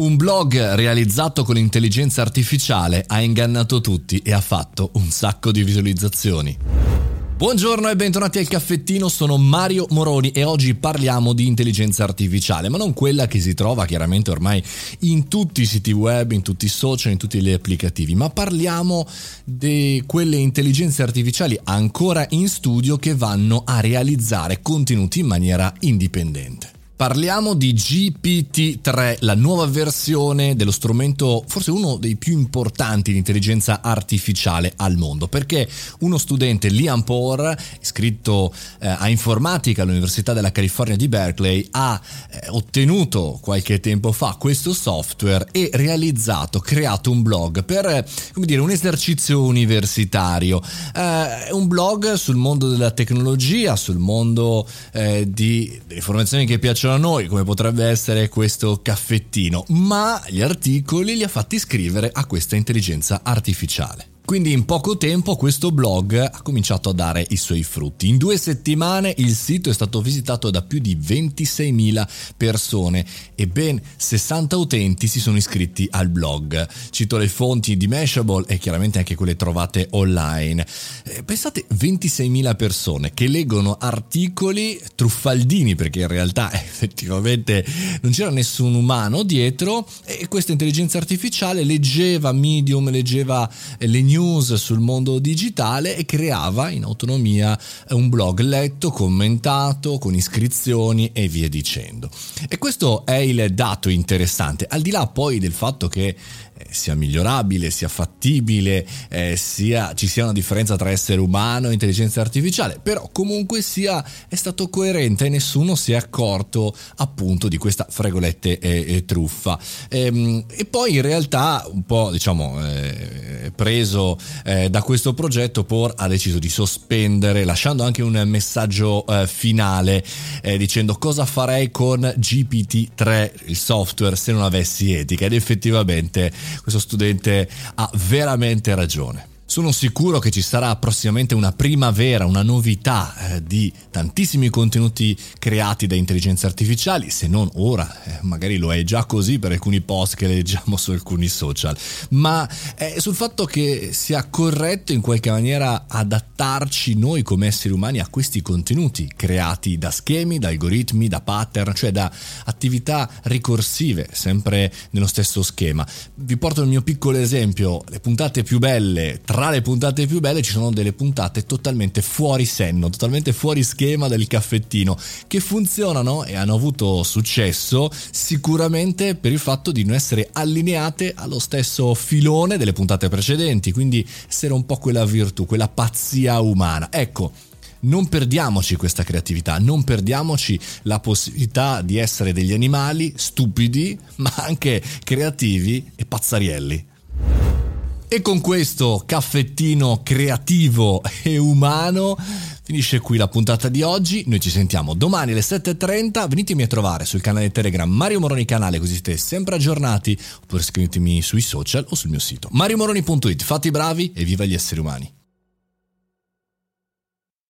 Un blog realizzato con l'intelligenza artificiale ha ingannato tutti e ha fatto un sacco di visualizzazioni. Buongiorno e bentornati al caffettino, sono Mario Moroni e oggi parliamo di intelligenza artificiale, ma non quella che si trova chiaramente ormai in tutti i siti web, in tutti i social, in tutti gli applicativi, ma parliamo di quelle intelligenze artificiali ancora in studio che vanno a realizzare contenuti in maniera indipendente. Parliamo di GPT-3, la nuova versione dello strumento, forse uno dei più importanti di intelligenza artificiale al mondo, perché uno studente, Liam Poor, iscritto eh, a informatica all'Università della California di Berkeley, ha eh, ottenuto qualche tempo fa questo software e realizzato, creato un blog per, come dire, un esercizio universitario, eh, un blog sul mondo della tecnologia, sul mondo eh, di, informazioni che piacciono piacciono a noi, come potrebbe essere questo caffettino, ma gli articoli li ha fatti scrivere a questa intelligenza artificiale. Quindi in poco tempo questo blog ha cominciato a dare i suoi frutti. In due settimane il sito è stato visitato da più di 26.000 persone e ben 60 utenti si sono iscritti al blog. Cito le fonti di Mashable e chiaramente anche quelle trovate online. Eh, pensate 26.000 persone che leggono articoli truffaldini perché in realtà effettivamente non c'era nessun umano dietro e questa intelligenza artificiale leggeva Medium, leggeva le news news sul mondo digitale e creava in autonomia un blog letto, commentato, con iscrizioni e via dicendo. E questo è il dato interessante, al di là poi del fatto che eh, sia migliorabile, sia fattibile, eh, sia, ci sia una differenza tra essere umano e intelligenza artificiale, però comunque sia è stato coerente e nessuno si è accorto appunto di questa fregolette e, e truffa. E, ehm, e, poi in realtà un po' diciamo eh, preso eh, da questo progetto Por ha deciso di sospendere lasciando anche un messaggio eh, finale eh, dicendo cosa farei con GPT-3 il software se non avessi etica ed effettivamente questo studente ha veramente ragione. Sono sicuro che ci sarà prossimamente una primavera, una novità eh, di tantissimi contenuti creati da intelligenze artificiali, se non ora, eh, magari lo è già così per alcuni post che leggiamo su alcuni social, ma eh, sul fatto che sia corretto in qualche maniera adattarci noi come esseri umani a questi contenuti creati da schemi, da algoritmi, da pattern, cioè da attività ricorsive, sempre nello stesso schema. Vi porto il mio piccolo esempio, le puntate più belle tra tra le puntate più belle ci sono delle puntate totalmente fuori senno, totalmente fuori schema del caffettino, che funzionano e hanno avuto successo sicuramente per il fatto di non essere allineate allo stesso filone delle puntate precedenti, quindi essere un po' quella virtù, quella pazzia umana. Ecco, non perdiamoci questa creatività, non perdiamoci la possibilità di essere degli animali stupidi, ma anche creativi e pazzarielli. E con questo caffettino creativo e umano finisce qui la puntata di oggi. Noi ci sentiamo domani alle 7.30. Venitemi a trovare sul canale Telegram Mario Moroni Canale, così siete sempre aggiornati. Oppure scrivetemi sui social o sul mio sito mariomoroni.it. Fate i bravi e viva gli esseri umani.